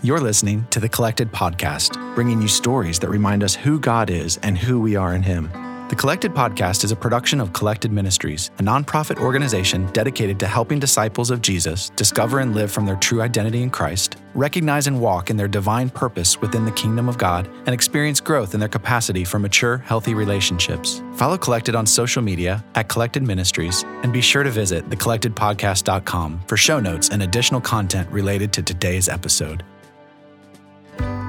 You're listening to the Collected Podcast, bringing you stories that remind us who God is and who we are in Him. The Collected Podcast is a production of Collected Ministries, a nonprofit organization dedicated to helping disciples of Jesus discover and live from their true identity in Christ, recognize and walk in their divine purpose within the kingdom of God, and experience growth in their capacity for mature, healthy relationships. Follow Collected on social media at Collected Ministries, and be sure to visit thecollectedpodcast.com for show notes and additional content related to today's episode.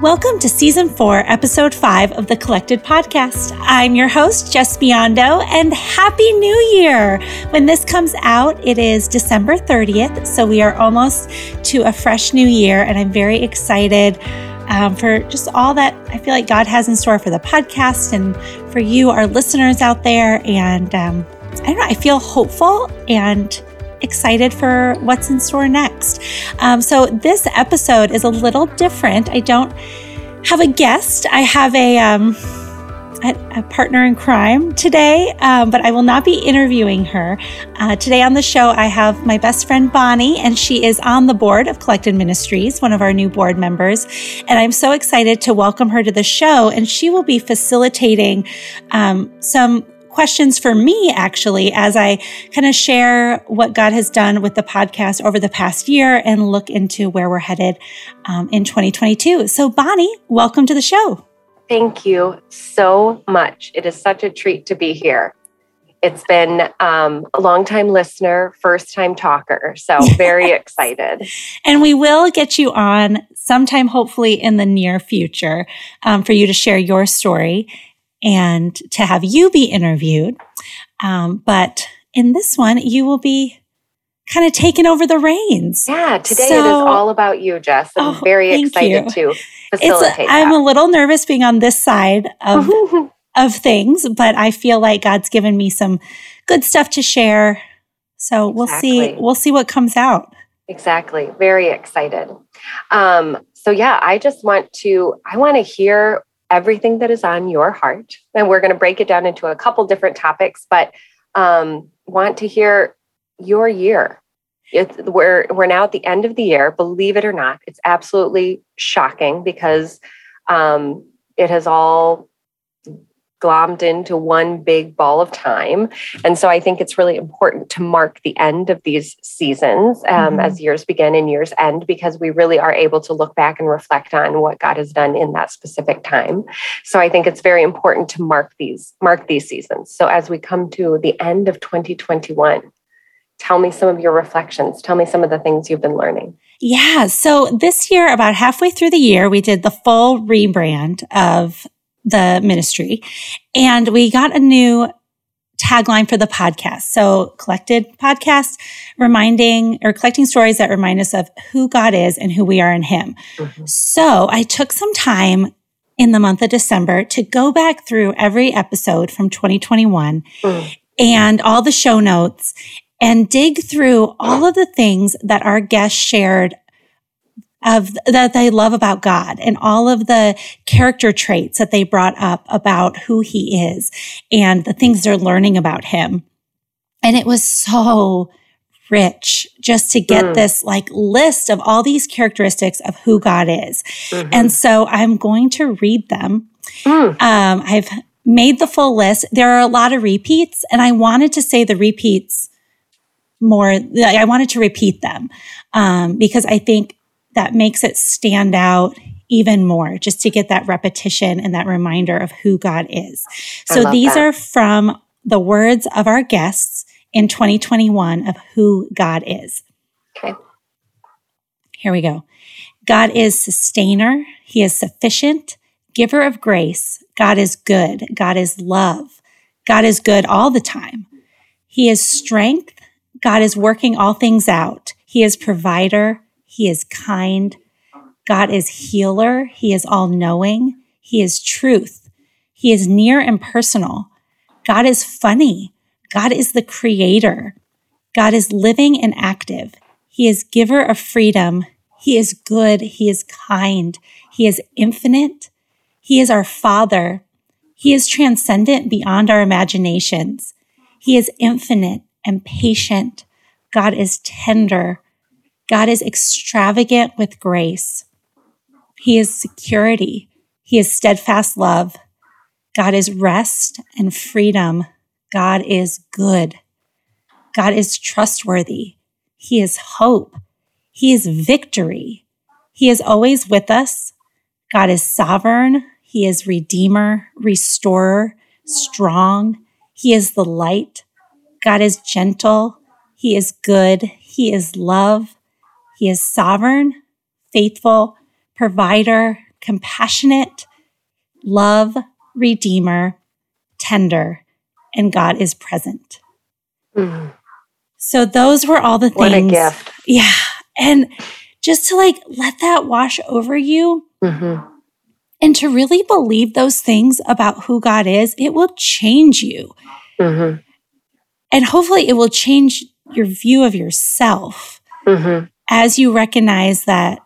Welcome to Season 4, Episode 5 of the Collected Podcast. I'm your host, Jes Biondo, and Happy New Year! When this comes out, it is December 30th, so we are almost to a fresh new year, and I'm very excited um, for just all that I feel like God has in store for the podcast and for you, our listeners out there. And um, I don't know, I feel hopeful and excited for what's in store next. Um, so, this episode is a little different. I don't have a guest, I have a. Um, a, partner in crime today, um, but I will not be interviewing her. Uh, today on the show, I have my best friend Bonnie, and she is on the board of Collected Ministries, one of our new board members. And I'm so excited to welcome her to the show, and she will be facilitating um, some questions for me actually as I kind of share what God has done with the podcast over the past year and look into where we're headed um, in 2022. So, Bonnie, welcome to the show. Thank you so much. It is such a treat to be here. It's been um, a long time listener, first time talker. So, very excited. And we will get you on sometime, hopefully, in the near future um, for you to share your story and to have you be interviewed. Um, but in this one, you will be kind of taking over the reins. Yeah, today so, it is all about you, Jes. I'm oh, very excited you. to facilitate. A, I'm a little nervous being on this side of of things, but I feel like God's given me some good stuff to share. So we'll see. We'll see what comes out. Exactly. Very excited. Um, so yeah, I just want to. I want to hear everything that is on your heart. And we're going to break it down into a couple different topics, but um, want to hear your year. It's, we're we're now at the end of the year. Believe it or not, it's absolutely shocking because um, it has all glommed into one big ball of time. And so I think it's really important to mark the end of these seasons um, mm-hmm. as years begin and years end, because we really are able to look back and reflect on what God has done in that specific time. So I think it's very important to mark these, mark these seasons. So as we come to the end of 2021, tell me some of your reflections. Tell me some of the things you've been learning. Yeah. So this year, about halfway through the year, we did the full rebrand of the ministry. And we got a new tagline for the podcast. So collected podcast reminding or collecting stories that remind us of who God is and who we are in him. Mm-hmm. So I took some time in the month of December to go back through every episode from 2021 mm. and all the show notes and dig through all of the things that our guests shared of that they love about God and all of the character traits that they brought up about who he is and the things they're learning about him. And it was so rich just to get mm. this like list of all these characteristics of who God is. Mm-hmm. And so I'm going to read them. Mm. Um, I've made the full list. There are a lot of repeats and I wanted to say the repeats more. I wanted to repeat them um, because I think that makes it stand out even more just to get that repetition and that reminder of who God is. So these that. are from the words of our guests in 2021 of who God is. Okay. Here we go. God is sustainer. He is sufficient, giver of grace. God is good. God is love. God is good all the time. He is strength. God is working all things out. He is provider. He is kind. God is healer. He is all knowing. He is truth. He is near and personal. God is funny. God is the creator. God is living and active. He is giver of freedom. He is good. He is kind. He is infinite. He is our father. He is transcendent beyond our imaginations. He is infinite and patient. God is tender. God is extravagant with grace. He is security. He is steadfast love. God is rest and freedom. God is good. God is trustworthy. He is hope. He is victory. He is always with us. God is sovereign. He is redeemer, restorer, strong. He is the light. God is gentle. He is good. He is love. He is sovereign, faithful, provider, compassionate, love, redeemer, tender, and God is present. Mm. So those were all the things. What a gift. Yeah. And just to like let that wash over you mm-hmm. and to really believe those things about who God is, it will change you. Mm-hmm. And hopefully it will change your view of yourself mm-hmm. As you recognize that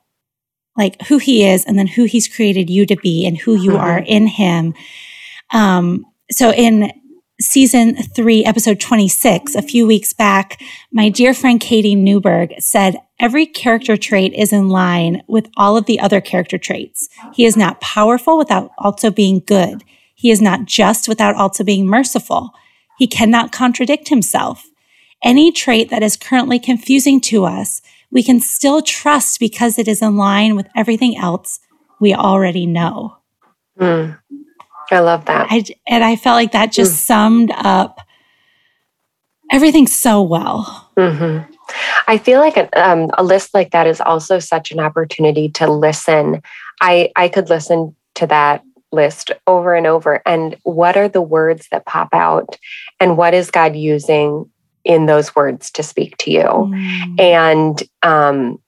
like who he is and then who he's created you to be and who you mm-hmm. are in him. Um, so in season three, episode 26, a few weeks back, my dear friend Katie Newberg said, every character trait is in line with all of the other character traits. He is not powerful without also being good. He is not just without also being merciful. He cannot contradict himself. Any trait that is currently confusing to us, we can still trust because it is in line with everything else we already know. Mm. I love that. I, and I felt like that just mm. summed up everything so well. Mm-hmm. I feel like a, um, a list like that is also such an opportunity to listen. I I could listen to that list over and over. And what are the words that pop out? And what is God using in those words to speak to you? Mm. And um,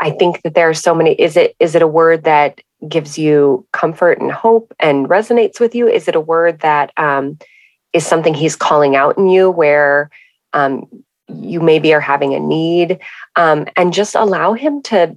I think that there are so many. Is it is it a word that gives you comfort and hope and resonates with you? Is it a word that um, is something He's calling out in you where um, you maybe are having a need? Um, and just allow Him to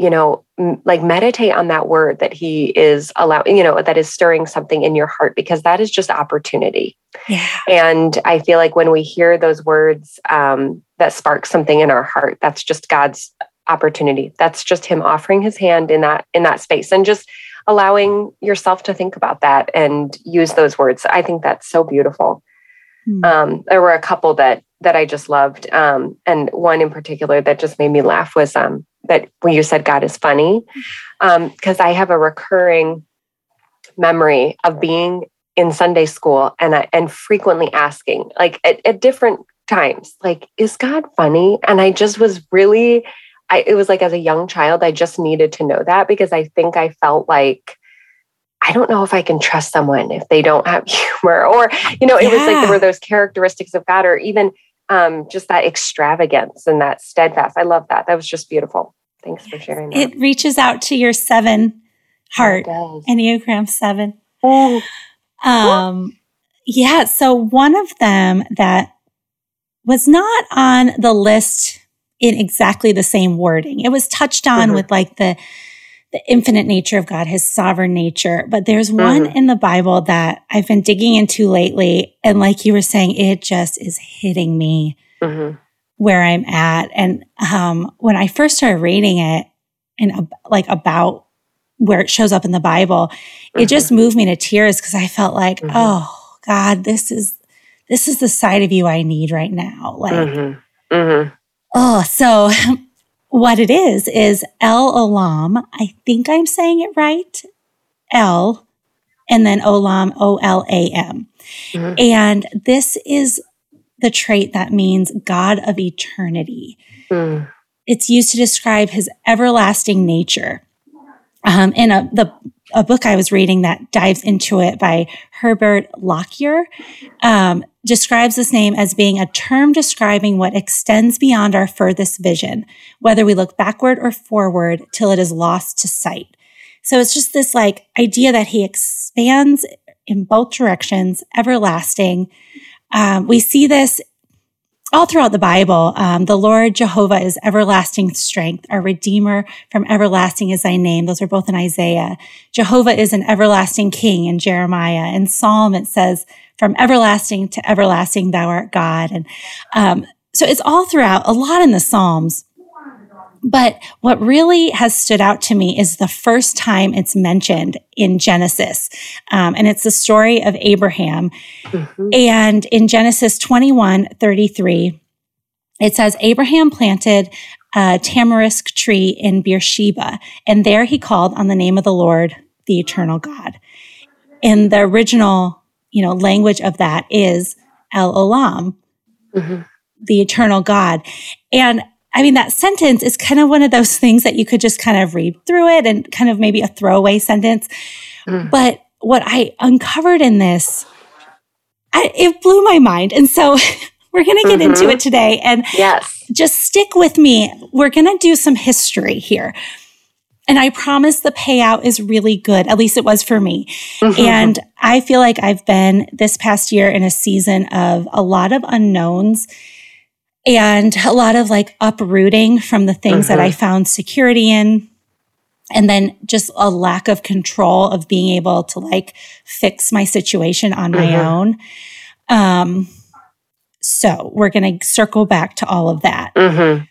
you know m- like meditate on that word that he is allowing you know that is stirring something in your heart because that is just opportunity yeah. and i feel like when we hear those words um, that spark something in our heart that's just god's opportunity that's just him offering his hand in that in that space and just allowing yourself to think about that and use those words i think that's so beautiful mm. um, there were a couple that that i just loved um, and one in particular that just made me laugh was um, that when you said God is funny, because um, I have a recurring memory of being in Sunday school and I, and frequently asking, like at, at different times, like, is God funny? And I just was really, I, it was like as a young child, I just needed to know that because I think I felt like, I don't know if I can trust someone if they don't have humor, or, you know, it yeah. was like there were those characteristics of God, or even um, just that extravagance and that steadfast. I love that. That was just beautiful. Thanks for sharing that. It reaches out to your seven heart, Enneagram seven. Oh. Um, yeah. So one of them that was not on the list in exactly the same wording. It was touched on mm-hmm. with like the the infinite nature of God, his sovereign nature. But there's one mm-hmm. in the Bible that I've been digging into lately. And like you were saying, it just is hitting me mm-hmm. where I'm at. And um, when I first started reading it and uh, like about where it shows up in the Bible, mm-hmm. it just mm-hmm. moved me to tears because I felt like, oh God, this is this is the side of you I need right now. Like, oh, so what it is is El Olam. I think I'm saying it right. El and then Olam, O L A M. Mm-hmm. And this is the trait that means God of eternity. Mm. It's used to describe his everlasting nature. Um, in a, the a book I was reading that dives into it by Herbert Lockyer um, describes this name as being a term describing what extends beyond our furthest vision, whether we look backward or forward till it is lost to sight. So it's just this like idea that he expands in both directions, everlasting. Um, we see this all throughout the Bible, um, the Lord Jehovah is everlasting strength. Our Redeemer from everlasting is thy name. Those are both in Isaiah. Jehovah is an everlasting king in Jeremiah. In Psalm, it says, from everlasting to everlasting, thou art God. And um, so it's all throughout, a lot in the Psalms. But what really has stood out to me is the first time it's mentioned in Genesis. Um, and it's the story of Abraham. Mm-hmm. And in Genesis 21 33, it says, Abraham planted a tamarisk tree in Beersheba, and there he called on the name of the Lord, the eternal God. In the original, you know, language of that is El Olam, mm-hmm. the eternal God. And I mean, that sentence is kind of one of those things that you could just kind of read through it and kind of maybe a throwaway sentence. Mm. But what I uncovered in this, I, it blew my mind. And so we're going to get mm-hmm. into it today. And yes. just stick with me. We're going to do some history here. And I promise the payout is really good. At least it was for me. Mm-hmm. And I feel like I've been this past year in a season of a lot of unknowns and a lot of like uprooting from the things that I mm-hmm. found security in. And then just a lack of control of being able to like fix my situation on my mm-hmm. own. Um, so we're going to circle back to all of that. Mm-hmm.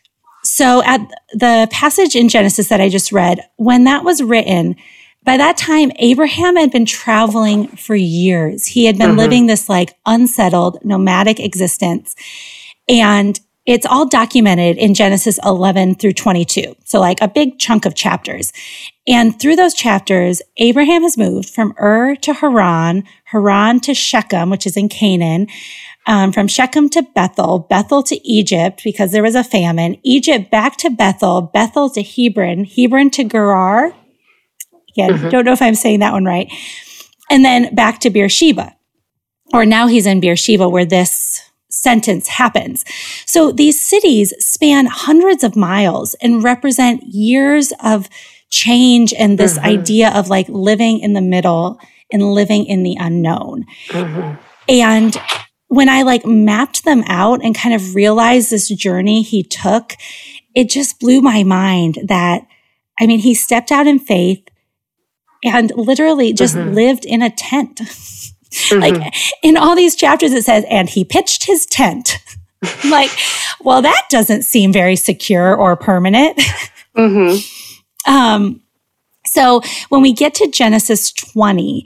So at the passage in Genesis that I just read, when that was written, by that time, Abraham had been traveling for years. He had been living this like unsettled nomadic existence. And it's all documented in Genesis 11 through 22. So like a big chunk of chapters. And through those chapters, Abraham has moved from Ur to Haran, Haran to Shechem, which is in Canaan, um, from Shechem to Bethel, Bethel to Egypt because there was a famine, Egypt back to Bethel, Bethel to Hebron, Hebron to Gerar. Again, mm-hmm. don't know if I'm saying that one right. And then back to Beersheba. Or now he's in Beersheba where this sentence happens. So these cities span hundreds of miles and represent years of change and this mm-hmm. idea of like living in the middle and living in the unknown. Mm-hmm. And when I like mapped them out and kind of realized this journey he took, it just blew my mind that, I mean, he stepped out in faith and literally just mm-hmm. lived in a tent. Mm-hmm. Like in all these chapters, it says, and he pitched his tent. like, well, that doesn't seem very secure or permanent. Mm-hmm. um, so when we get to Genesis 20,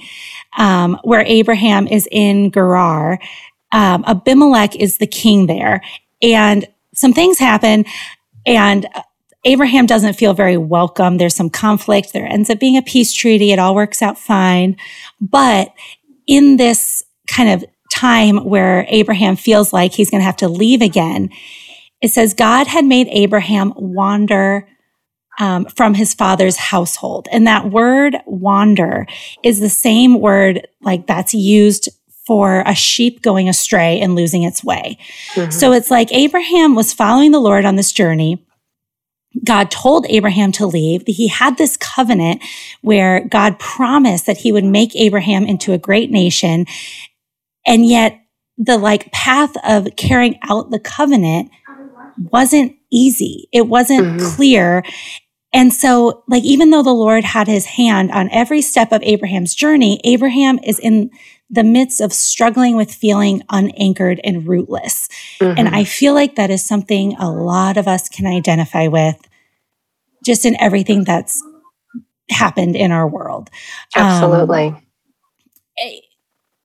um, where Abraham is in Gerar, um, Abimelech is the king there. And some things happen, and Abraham doesn't feel very welcome. There's some conflict. There ends up being a peace treaty. It all works out fine. But in this kind of time where Abraham feels like he's going to have to leave again, it says God had made Abraham wander um, from his father's household. And that word wander is the same word like that's used for a sheep going astray and losing its way. Mm-hmm. So it's like Abraham was following the Lord on this journey. God told Abraham to leave. He had this covenant where God promised that he would make Abraham into a great nation. And yet the like path of carrying out the covenant wasn't easy. It wasn't mm-hmm. clear. And so, like, even though the Lord had his hand on every step of Abraham's journey, Abraham is in the midst of struggling with feeling unanchored and rootless. Mm-hmm. And I feel like that is something a lot of us can identify with just in everything that's happened in our world. Absolutely. Um, eh,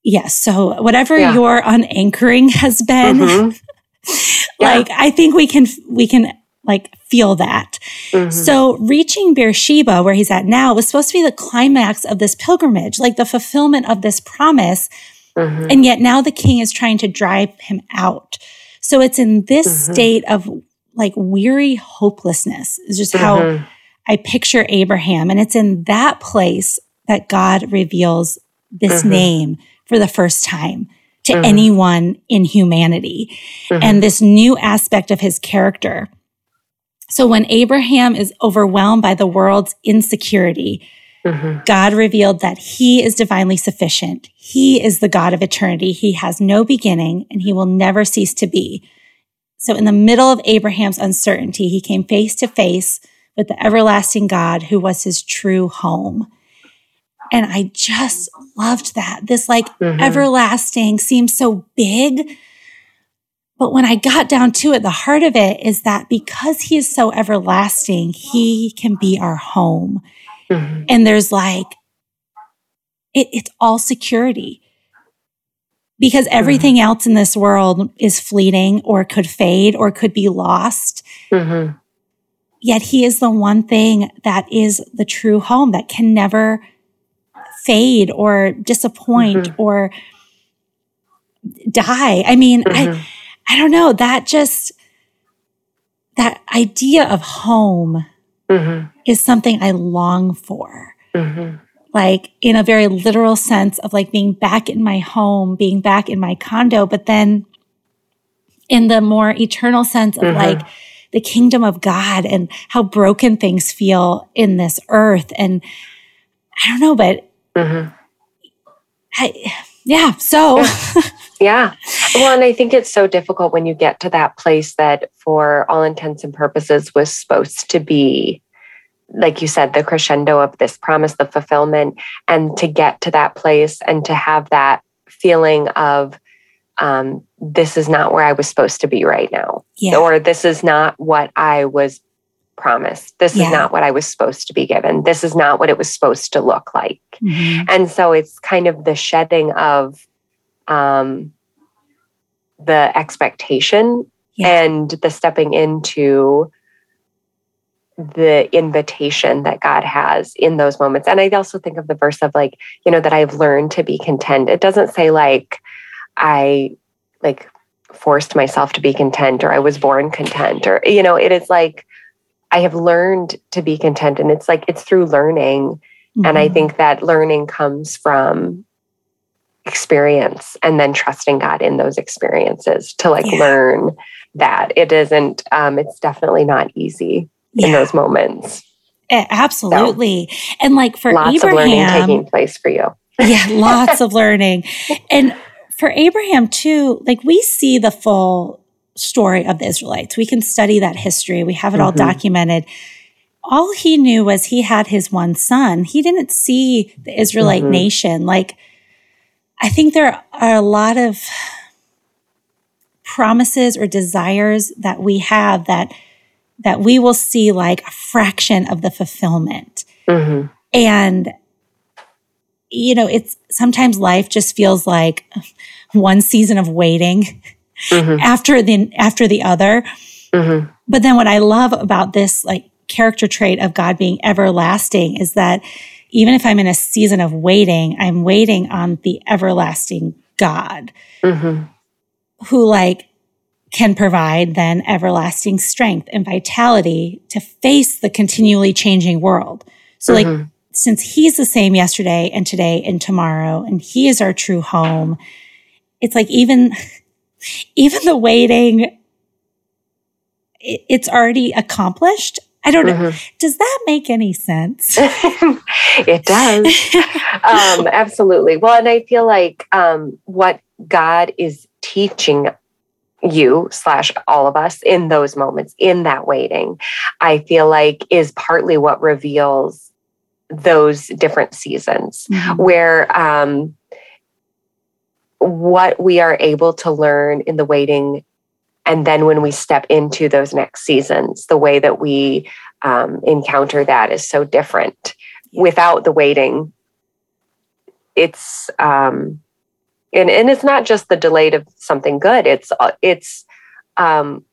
yes. So whatever yeah. your unanchoring has been, mm-hmm. like. I think we can we can like feel that. Mm-hmm. So reaching Beersheba, where he's at now, was supposed to be the climax of this pilgrimage, like the fulfillment of this promise. Mm-hmm. And yet now the king is trying to drive him out. So it's in this mm-hmm. state of like weary hopelessness is just how mm-hmm. I picture Abraham. And it's in that place that God reveals this mm-hmm. name for the first time to mm-hmm. anyone in humanity and this new aspect of his character. So when Abraham is overwhelmed by the world's insecurity, mm-hmm. God revealed that he is divinely sufficient. He is the God of eternity. He has no beginning and he will never cease to be. So in the middle of Abraham's uncertainty, he came face to face with the everlasting God who was his true home. And I just loved that. This like mm-hmm. everlasting seems so big, But when I got down to it, the heart of it is that because he is so everlasting, he can be our home. Mm-hmm. And there's like, it, it's all security because mm-hmm. everything mm-hmm. else in this world is fleeting or could fade or could be lost. Mm-hmm. Yet he is the one thing that is the true home that can never fade or disappoint mm-hmm. or die. I mean, I, mm-hmm. I don't know. That just, that idea of home mm-hmm. is something I long for like in a very literal sense of like being back in my home, being back in my condo, but then in the more eternal sense of mm-hmm. like the kingdom of God and how broken things feel in this earth. And I don't know, but mm-hmm. I, yeah, so. yeah. Well, and I think it's so difficult when you get to that place that, for all intents and purposes, was supposed to be like you said, the crescendo of this promise, the fulfillment, and to get to that place and to have that feeling of um, this is not where I was supposed to be right now, yeah. or this is not what I was promised. This yeah. is not what I was supposed to be given. This is not what it was supposed to look like. Mm-hmm. And so it's kind of the shedding of um, the expectation and the stepping into the invitation that God has in those moments. And I also think of the verse of like, you know, that I've learned to be content. It doesn't say like I like forced myself to be content or I was born content or, you know, it is like I have learned to be content. And it's like it's through learning. Mm-hmm. And I mm-hmm. think that learning comes from experience and then trusting God in those experiences to like yeah. learn that it isn't um it's definitely not easy yeah. in those moments. Absolutely. So, and like for lots Abraham, of learning taking place for you. yeah, lots of learning. And for Abraham too, like we see the full story of the Israelites. We can study that history. We have it all mm-hmm. documented. All he knew was he had his one son. He didn't see the Israelite mm-hmm. nation. Like, I think there are a lot of promises or desires that we have that that we will see like a fraction of the fulfillment. Mm-hmm. And, you know, it's sometimes life just feels like one season of waiting mm-hmm. after the, after the other. Mm-hmm. But then what I love about this like character trait of God being everlasting is that even if I'm in a season of waiting, I'm waiting on the everlasting God mm-hmm. who like can provide then everlasting strength and vitality to face the continually changing world. So mm-hmm. like, since he's the same yesterday and today and tomorrow, and he is our true home, it's like even, even the waiting, it's already accomplished. I don't mm-hmm. know. Does that make any sense? it does. um, absolutely. Well, and I feel like um, what God is teaching you slash all of us in those moments in that waiting i feel like is partly what reveals those different seasons mm-hmm. where um, what we are able to learn in the waiting and then when we step into those next seasons the way that we um, encounter that is so different. Yeah. without the waiting it's um, and and it's not just the delayed of something good. It's uh, it's um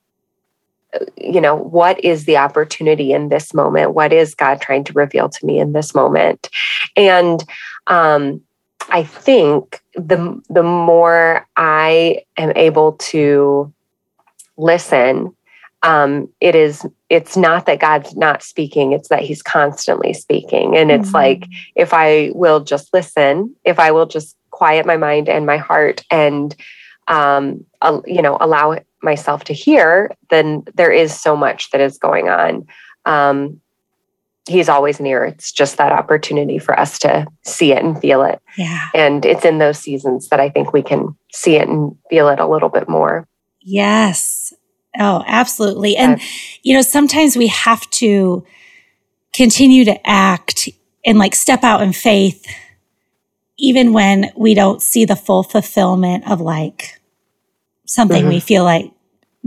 you know what is the opportunity in this moment? What is god trying to reveal to me in this moment? And um i think the the more i am able to listen um it is it's not that god's not speaking it's that he's constantly speaking and it's mm-hmm. like if i will just listen if i will just quiet my mind and my heart and um, uh, you know allow myself to hear then there is so much that is going on um, he's always near. It's just that opportunity for us to see it and feel it. Yeah. And it's in those seasons that i think we can see it and feel it a little bit more. Yes. Oh absolutely. And you know sometimes we have to continue to act and like step out in faith even when we don't see the full fulfillment of like something mm-hmm. we feel like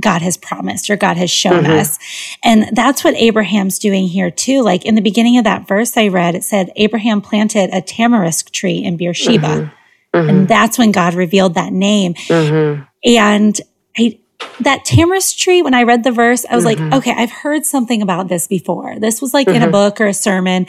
God has promised or God has shown mm-hmm. us. And that's what Abraham's doing here too. Like in the beginning of that verse I read, it said Abraham planted a tamarisk tree in Beersheba. Mm-hmm. Mm-hmm. And that's when God revealed that name. Mm-hmm. And I, that tamarisk tree, when I read the verse, I was like, mm-hmm. okay, I've heard something about this before. This was like in a mm-hmm. book or a sermon.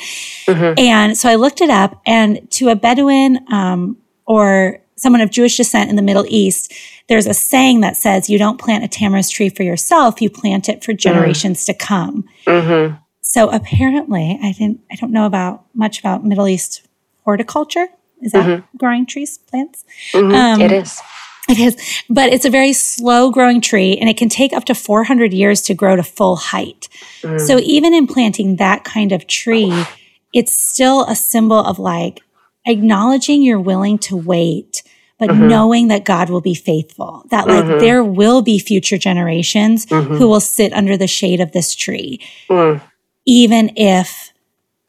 And so I looked it up and to a Bedouin, um, or someone of Jewish descent in the Middle East, there's a saying that says, you don't plant a tamarisk tree for yourself, you plant it for generations mm. to come. Mm-hmm. So apparently, I didn't, I don't know about much about Middle East horticulture. Is that mm-hmm. growing trees, plants? Mm-hmm. Um, it is. It is, but it's a very slow growing tree and it can take up to 400 years to grow to full height. Mm. So even in planting that kind of tree, it's still a symbol of like acknowledging you're willing to wait but mm-hmm. knowing that God will be faithful, that like mm-hmm. there will be future generations mm-hmm. who will sit under the shade of this tree, mm. even if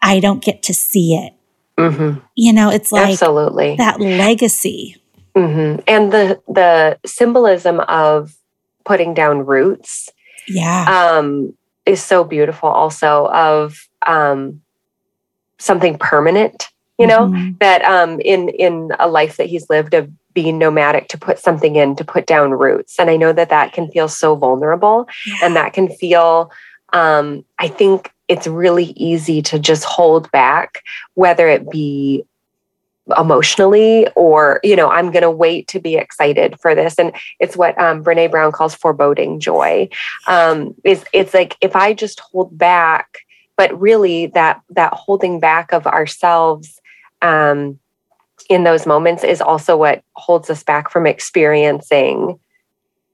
I don't get to see it. Mm-hmm. You know, it's like absolutely that legacy. Mm-hmm. And the the symbolism of putting down roots, yeah, um, is so beautiful. Also, of um, something permanent you know mm-hmm. that um in in a life that he's lived of being nomadic to put something in to put down roots and i know that that can feel so vulnerable yeah. and that can feel um, i think it's really easy to just hold back whether it be emotionally or you know i'm going to wait to be excited for this and it's what um, brene brown calls foreboding joy um, is it's like if i just hold back but really that that holding back of ourselves um, in those moments is also what holds us back from experiencing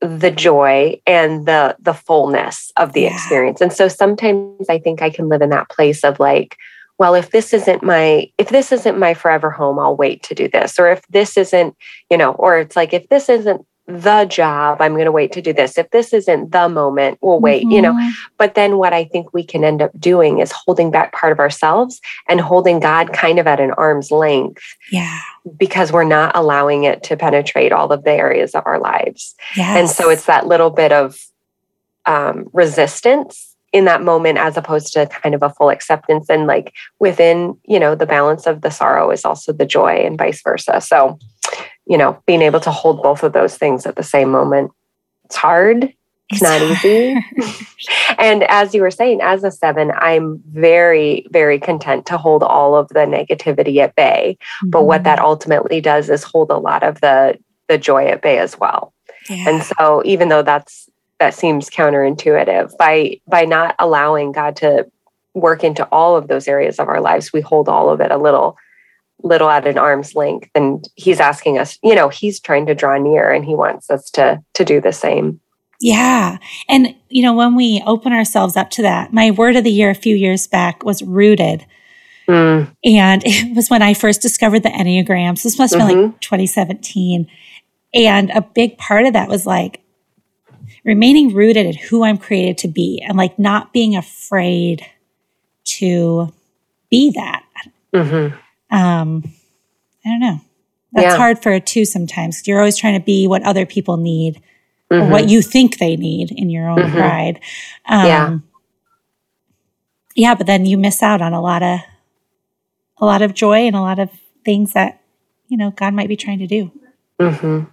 the joy and the the fullness of the yeah. experience and so sometimes i think i can live in that place of like well if this isn't my if this isn't my forever home i'll wait to do this or if this isn't you know or it's like if this isn't the job i'm going to wait to do this if this isn't the moment we'll wait mm-hmm. you know mm-hmm. but then what i think we can end up doing is holding back part of ourselves and holding god kind of at an arm's length yeah because we're not allowing it to penetrate all of the areas of our lives yes. and so it's that little bit of um, resistance in that moment as opposed to kind of a full acceptance and like within you know the balance of the sorrow is also the joy and vice versa so you know, being able to hold both of those things at the same moment. It's hard. It's, not easy. and as you were saying, as a seven, I'm very, very content to hold all of the negativity at bay. Mm-hmm. But what that mm-hmm. ultimately does is hold a lot of the the joy at bay as well. Yeah. And so even though that's that seems counterintuitive, by by not allowing God to work into all of those areas of our lives, we hold all of it a little little at an arm's length and he's asking us you know he's trying to draw near and he wants us to to do the same yeah and you know when we open ourselves up to that my word of the year a few years back was rooted mm. and it was when i first discovered the enneagrams this must have mm-hmm. been like mm-hmm. 2017 and a big part of that was like remaining rooted in who i'm created to be and like not being afraid to be that mm-hmm um, I don't know. That's yeah. hard for a two sometimes. You're always trying to be what other people need mm-hmm. or what mm-hmm. you think they need in your own mm-hmm. pride. Um, yeah. Yeah, but then you miss out on a lot of a lot of joy and a lot of things that you know God might be trying to do. Mm-hmm.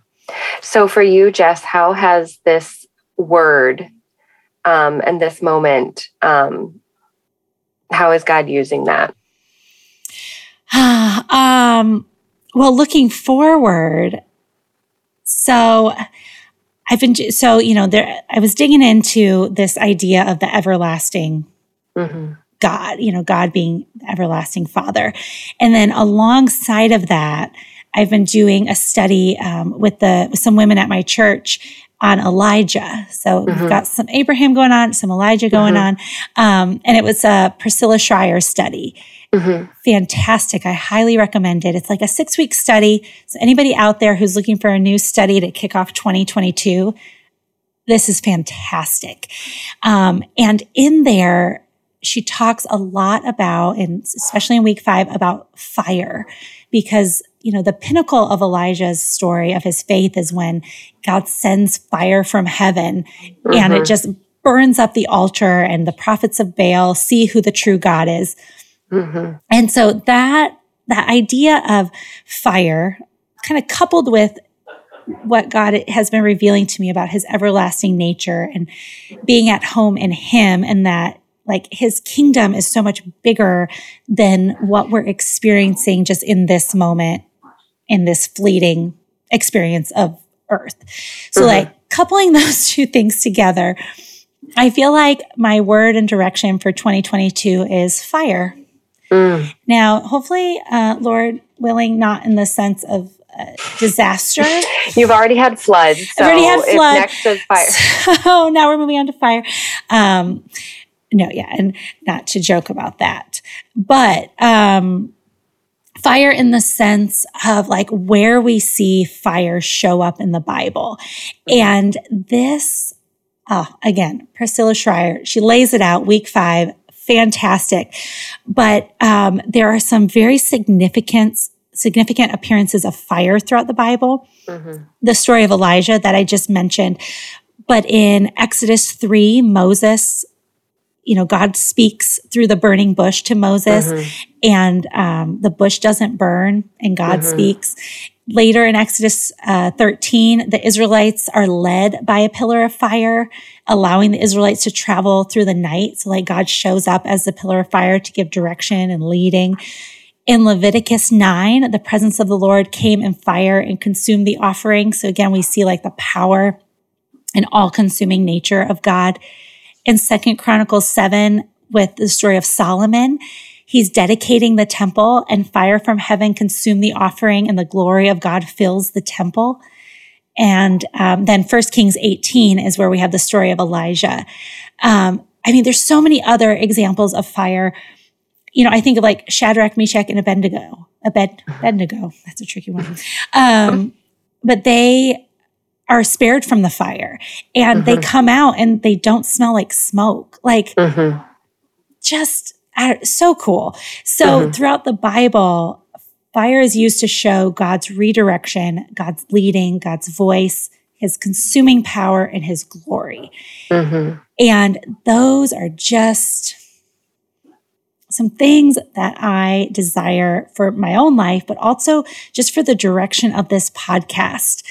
So for you, Jes, how has this word um, and this moment, um, how is God using that? um, well, looking forward, so I've been so you know there. I was digging into this idea of the everlasting mm-hmm. God. You know, God being the everlasting Father, and then alongside of that, I've been doing a study um, with the with some women at my church on Elijah. So mm-hmm. we've got some Abraham going on, some Elijah going mm-hmm. on, um, and it was a Priscilla Shirer study. Mm-hmm. Fantastic. I highly recommend it. It's like a six week study. So, anybody out there who's looking for a new study to kick off 2022, this is fantastic. Um, and in there, she talks a lot about, and especially in week five, about fire, because, you know, the pinnacle of Elijah's story of his faith is when God sends fire from heaven mm-hmm. and it mm-hmm. just burns up the altar and the prophets of Baal see who the true God is. Mm-hmm. And so that, that idea of fire kind of coupled with what God has been revealing to me about his everlasting nature and being at home in him and that like his kingdom is so much bigger than what we're experiencing just in this moment, in this fleeting experience of earth. So, mm-hmm. like coupling those two things together, I feel like my word and direction for 2022 is fire. Mm. Now, hopefully, uh, Lord willing, not in the sense of uh, disaster. You've already had floods. So I've already had floods. Next is fire. So now we're moving on to fire. Um, no, yeah, and not to joke about that, but um, fire in the sense of like where we see fire show up in the Bible, and this. Oh, again, Priscilla Shirer, she lays it out week five, fantastic. But um, there are some very significant significant appearances of fire throughout the Bible. Mm-hmm. The story of Elijah that I just mentioned. But in Exodus 3, Moses you know, God speaks through the burning bush to Moses, mm-hmm. and um, the bush doesn't burn, and God mm-hmm. speaks. Later in Exodus uh, 13, the Israelites are led by a pillar of fire, allowing the Israelites to travel through the night. So, like, God shows up as the pillar of fire to give direction and leading. In Leviticus 9, the presence of the Lord came in fire and consumed the offering. So, again, we see like the power and all consuming nature of God in Second Chronicles 7 with the story of Solomon. He's dedicating the temple and fire from heaven consumed the offering and the glory of God fills the temple. And um, then First Kings 18 is where we have the story of Elijah. Um, I mean, there's so many other examples of fire. You know, I think of like Shadrach, Meshach, and Abednego. Abed, Abednego. That's a tricky one. Um, but they are spared from the fire and mm-hmm. they come out and they don't smell like smoke. Like mm-hmm. just uh, so cool. So mm-hmm. throughout the Bible, fire is used to show God's redirection, God's leading, God's voice, his consuming power and his glory. Mm-hmm. And those are just some things that I desire for my own life, but also just for the direction of this podcast.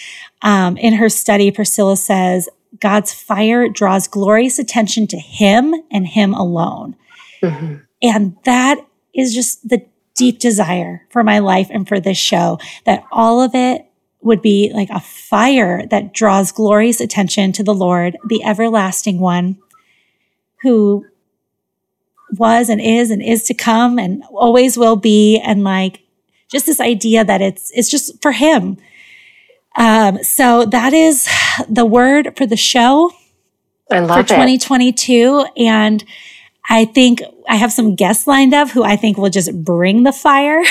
Um, in her study, Priscilla says, God's fire draws glorious attention to him and him alone. Mm-hmm. And that is just the deep desire for my life and for this show that all of it would be like a fire that draws glorious attention to the Lord, the everlasting one who was and is and is to come and always will be. And like just this idea that it's, it's just for him. Um, so that is the word for the show I love for 2022. It. And I think I have some guests lined up who I think will just bring the fire.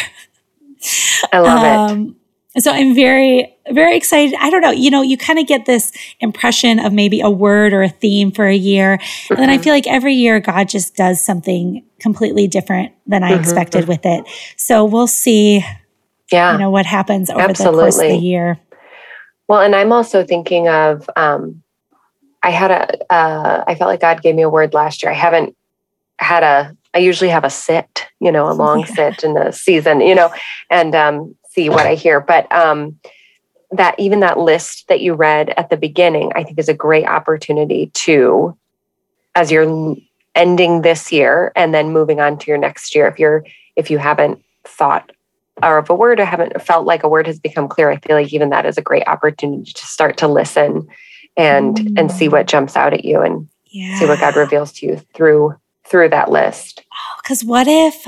I love um, it. So I'm very, very excited. I don't know, you know, you kind of get this impression of maybe a word or a theme for a year. Mm-hmm. And then I mm-hmm. feel like every year God just does something completely different than I mm-hmm. expected with it. So we'll see, yeah, you know, what happens over Absolutely. the course of the year. Well, and I'm also thinking of, um, I had a, uh, I felt like God gave me a word last year. I haven't had a, I usually have a sit, you know, a long sit in the season, you know, and um, see what I hear. But um, that even that list that you read at the beginning, I think is a great opportunity to, as you're ending this year and then moving on to your next year, if you're if you haven't thought or if a word or haven't felt like a word has become clear, I feel like even that is a great opportunity to start to listen and mm. and see what jumps out at you and yeah. see what God reveals to you through through that list. Oh, because what if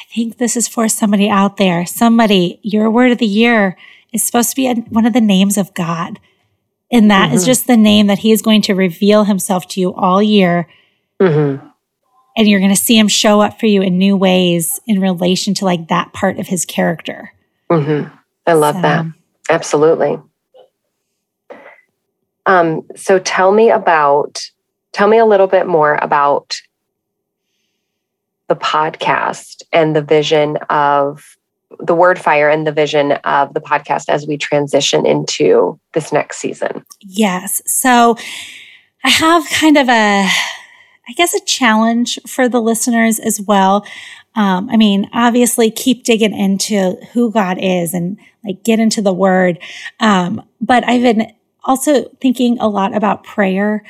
I think this is for somebody out there. Somebody, your word of the year is supposed to be a, one of the names of God. And that mm-hmm. is just the name that he is going to reveal himself to you all year. Mm-hmm. And you're going to see him show up for you in new ways in relation to like that part of his character. Mm-hmm. I love so. that. Absolutely. Um, so tell me about, tell me a little bit more about the podcast and the vision of the word fire and the vision of the podcast as we transition into this next season? Yes. So I have kind of a, I guess, a challenge for the listeners as well. Um, I mean, obviously, keep digging into who God is and like get into the word. Um, but I've been also thinking a lot about prayer.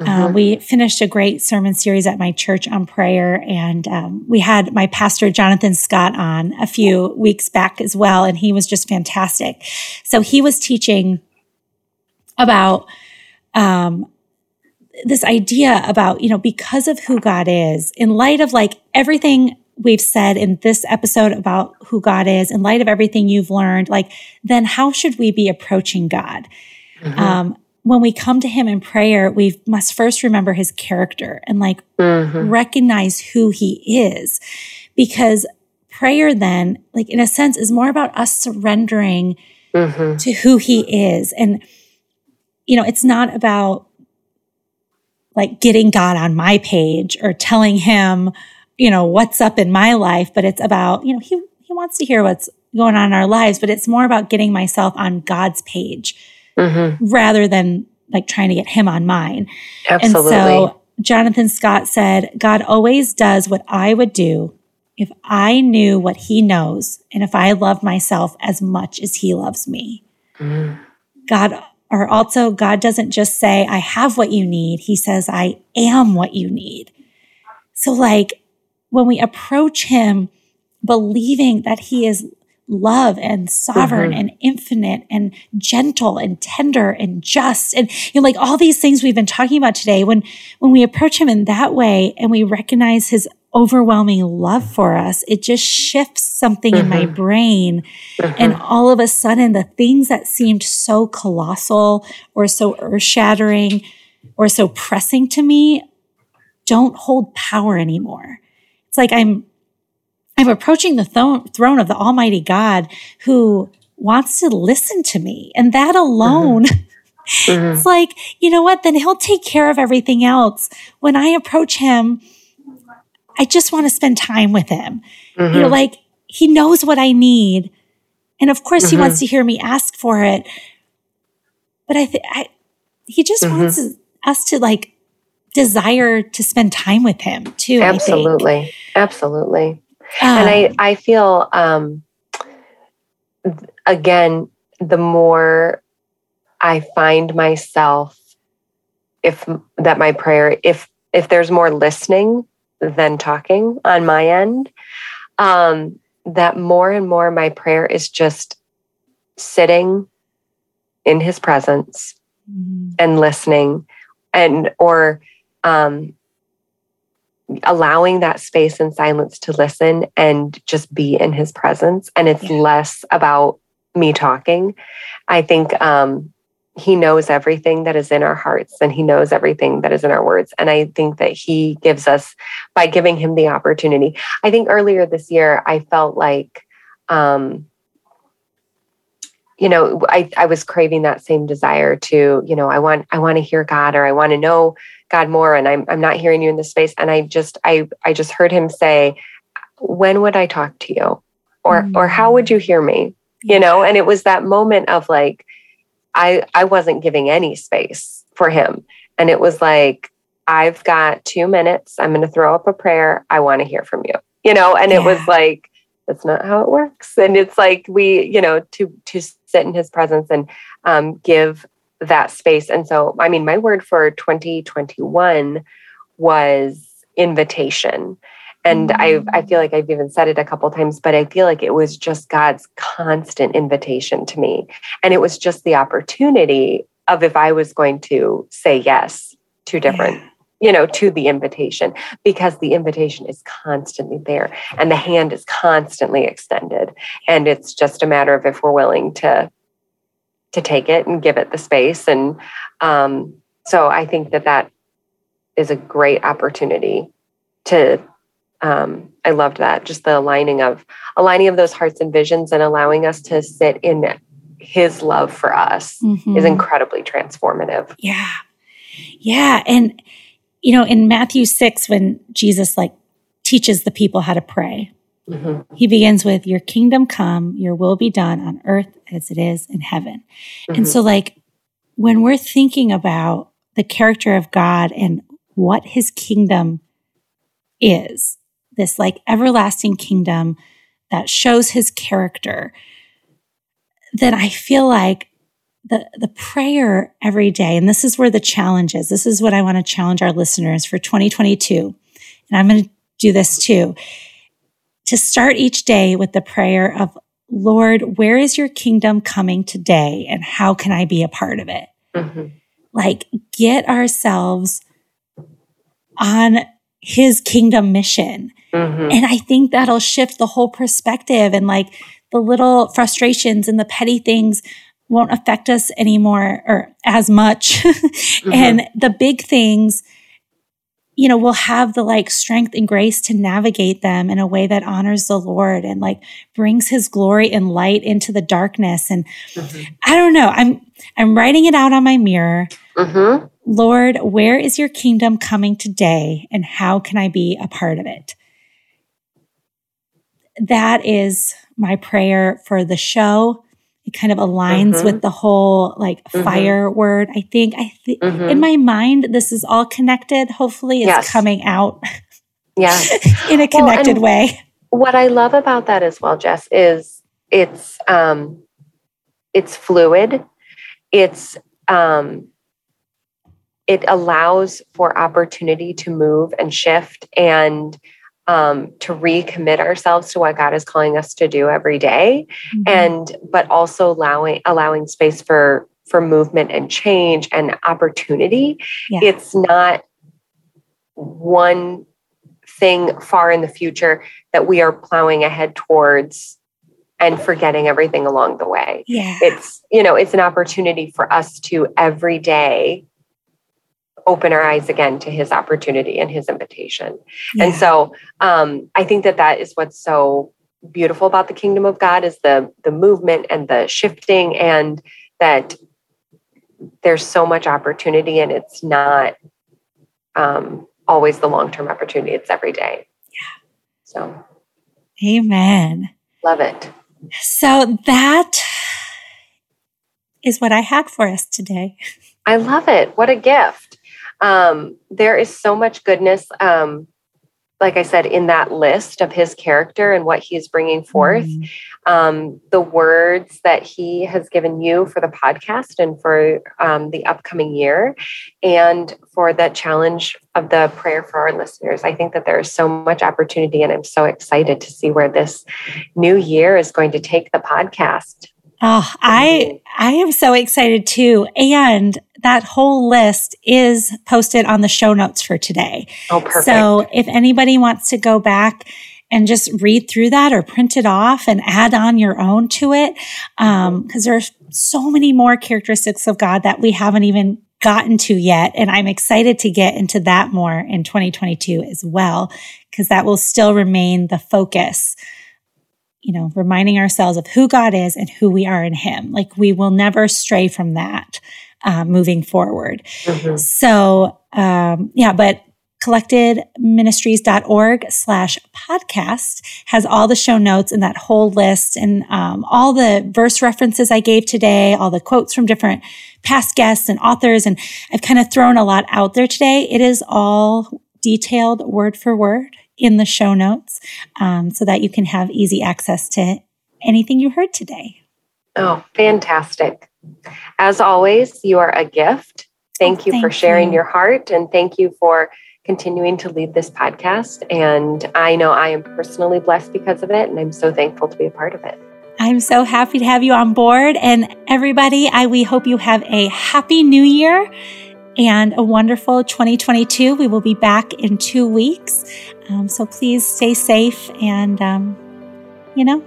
Uh, mm-hmm. Uh, we finished a great sermon series at my church on prayer, and um, we had my pastor Jonathan Scott on a few weeks back as well, and he was just fantastic. So he was teaching about um, this idea about you know because of who God is, in light of like everything we've said in this episode about who God is, in light of everything you've learned, like then how should we be approaching God? Mm-hmm. Um, when we come to him in prayer, we must first remember his character and like mm-hmm. recognize who he is. Because prayer then, like in a sense, is more about us surrendering mm-hmm. to who he is. And, you know, it's not about like getting God on my page or telling him, you know, what's up in my life, but it's about, you know, he, he wants to hear what's going on in our lives, but it's more about getting myself on God's page mm-hmm. rather than like trying to get him on mine. Absolutely. And so Jonathan Scott said, God always does what I would do if I knew what he knows and if I loved myself as much as he loves me. Mm-hmm. God, or also, God doesn't just say, I have what you need. He says, I am what you need. So, like, when we approach him believing that he is love and sovereign mm-hmm. and infinite and gentle and tender and just and you know like all these things we've been talking about today when when we approach him in that way and we recognize his overwhelming love for us it just shifts something mm-hmm. in my mm-hmm. brain mm-hmm. and all of a sudden the things that seemed so colossal or so earth-shattering or so pressing to me don't hold power anymore it's like i'm I'm approaching the th- throne of the Almighty God who wants to listen to me. And that alone, mm-hmm. mm-hmm. it's like, you know what? Then he'll take care of everything else. When I approach him, I just want to spend time with him. Mm-hmm. You know, mm-hmm. like he knows what I need. And of course, he wants mm-hmm. to hear me ask for it. But I think he just mm-hmm. wants us to like desire to spend time with him too. Absolutely. Absolutely and I, um, I feel, um, again, the more I find myself, if that my prayer, if, if there's more listening than talking on my end, um, that more and more my prayer is just sitting in his presence mm-hmm. and listening and or um, allowing that space and silence to listen and just be in his presence. And it's yeah. less about me talking. I think um, he knows everything that is in our hearts and he knows everything that is in our words. And I think that he gives us, by giving him the opportunity. I think earlier this year, I felt like, um, you know, I, I was craving that same desire to, you know, I want, I want to hear God or I want to know God more and I'm I'm not hearing you in this space. And I just I I just heard him say, when would I talk to you? Or mm-hmm. or how would you hear me? You know, and it was that moment of like I I wasn't giving any space for him. And it was like, I've got two minutes. I'm gonna throw up a prayer. I want to hear from you. You know, and yeah. it was like, that's not how it works. And it's like we, you know, to to sit in his presence and um, give that space. And so, I mean, my word for 2021 was invitation. And mm-hmm. I, I feel like I've even said it a couple times, but I feel like it was just God's constant invitation to me. And it was just the opportunity of if I was going to say yes to different. Yeah you know, to the invitation because the invitation is constantly there and the hand is constantly extended. And it's just a matter of if we're willing to to take it and give it the space. And um, so I think that that is a great opportunity to. Um, I loved that, just the aligning of aligning of those hearts and visions, and allowing us to sit in His love for us mm-hmm. is incredibly transformative. Yeah, yeah, and you know, in Matthew six, when Jesus like teaches the people how to pray. Mm-hmm. He begins with, Your kingdom come, your will be done on earth as it is in heaven. Mm-hmm. And so, like, when we're thinking about the character of God and what his kingdom is, this like everlasting kingdom that shows his character, then I feel like the, the prayer every day, and this is where the challenge is. This is what I want to challenge our listeners for 2022. And I'm going to do this too to start each day with the prayer of, Lord, where is your kingdom coming today? And how can I be a part of it? Mm-hmm. Like, get ourselves on his kingdom mission. Mm-hmm. And I think that'll shift the whole perspective and like the little frustrations and the petty things won't affect us anymore or as much. mm-hmm. And the big things, you know, we'll have the like strength and grace to navigate them in a way that honors the Lord and like brings his glory and light into the darkness. And mm-hmm. I don't know, I'm, I'm writing it out on my mirror. Mm-hmm. Lord, where is your kingdom coming today and how can I be a part of it? That is my prayer for the show. It kind of aligns mm-hmm. with the whole like mm-hmm. fire word. I think I th- mm-hmm. in my mind this is all connected. Hopefully it's yes. coming out. Yeah. in a connected well, way. What I love about that as well, Jes, is it's um it's fluid. It's um it allows for opportunity to move and shift and um, to recommit ourselves to what God is calling us to do every day, mm-hmm. and but also allowing allowing space for for movement and change and opportunity. Yeah. It's not one thing far in the future that we are plowing ahead towards and forgetting everything along the way. Yeah. It's, you know, it's an opportunity for us to every day open our eyes again to his opportunity and his invitation. Yeah. And so um, I think that that is what's so beautiful about the kingdom of God is the the movement and the shifting and that there's so much opportunity and it's not um, always the long-term opportunity it's every day. Yeah. So. Amen. Love it. So that is what i had for us today. I love it. What a gift um, there is so much goodness um, like i said in that list of his character and what he is bringing forth. Mm-hmm. um, the words that he has given you for the podcast and for um, the upcoming year and for that challenge of the prayer for our listeners. I think that there is so much opportunity and i'm so excited to see where this new year is going to take the podcast Oh, I I am so excited too. And that whole list is posted on the show notes for today. Oh, perfect. So if anybody wants to go back and just read through that or print it off and add on your own to it, because um, there's so many more characteristics of God that we haven't even gotten to yet. And I'm excited to get into that more in 2022 as well, because that will still remain the focus you know, reminding ourselves of who God is and who we are in Him. Like we will never stray from that uh, moving forward. Mm-hmm. So, um, yeah, but collectedministries.org slash podcast has all the show notes and that whole list and um, all the verse references I gave today, all the quotes from different past guests and authors. And I've kind of thrown a lot out there today. It is all detailed word for word in the show notes um, so that you can have easy access to anything you heard today. Oh, fantastic. As always, you are a gift. Thank oh, you thank for sharing you. your heart and thank you for continuing to lead this podcast. And I know I am personally blessed because of it, and I'm so thankful to be a part of it. I'm so happy to have you on board. And everybody, I we hope you have a happy new year and a wonderful 2022. We will be back in two weeks. Um, so please stay safe and, um, you know,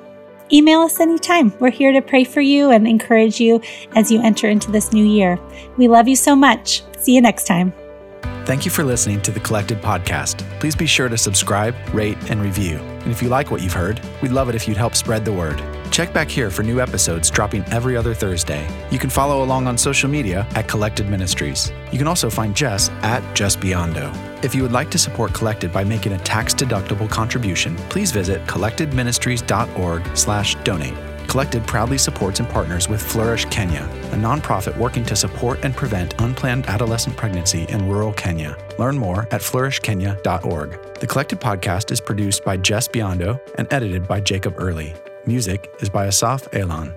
email us anytime. We're here to pray for you and encourage you as you enter into this new year. We love you so much. See you next time. Thank you for listening to the Collected Podcast. Please be sure to subscribe, rate, and review. And if you like what you've heard, we'd love it if you'd help spread the word. Check back here for new episodes dropping every other Thursday. You can follow along on social media at Collected Ministries. You can also find Jes at Jes. If you would like to support Collected by making a tax-deductible contribution, please visit collectedministries.org/donate. Collected proudly supports and partners with Flourish Kenya, a nonprofit working to support and prevent unplanned adolescent pregnancy in rural Kenya. Learn more at flourishkenya.org. The Collected podcast is produced by Jes Biondo and edited by Jacob Early. Music is by Asaf Elon.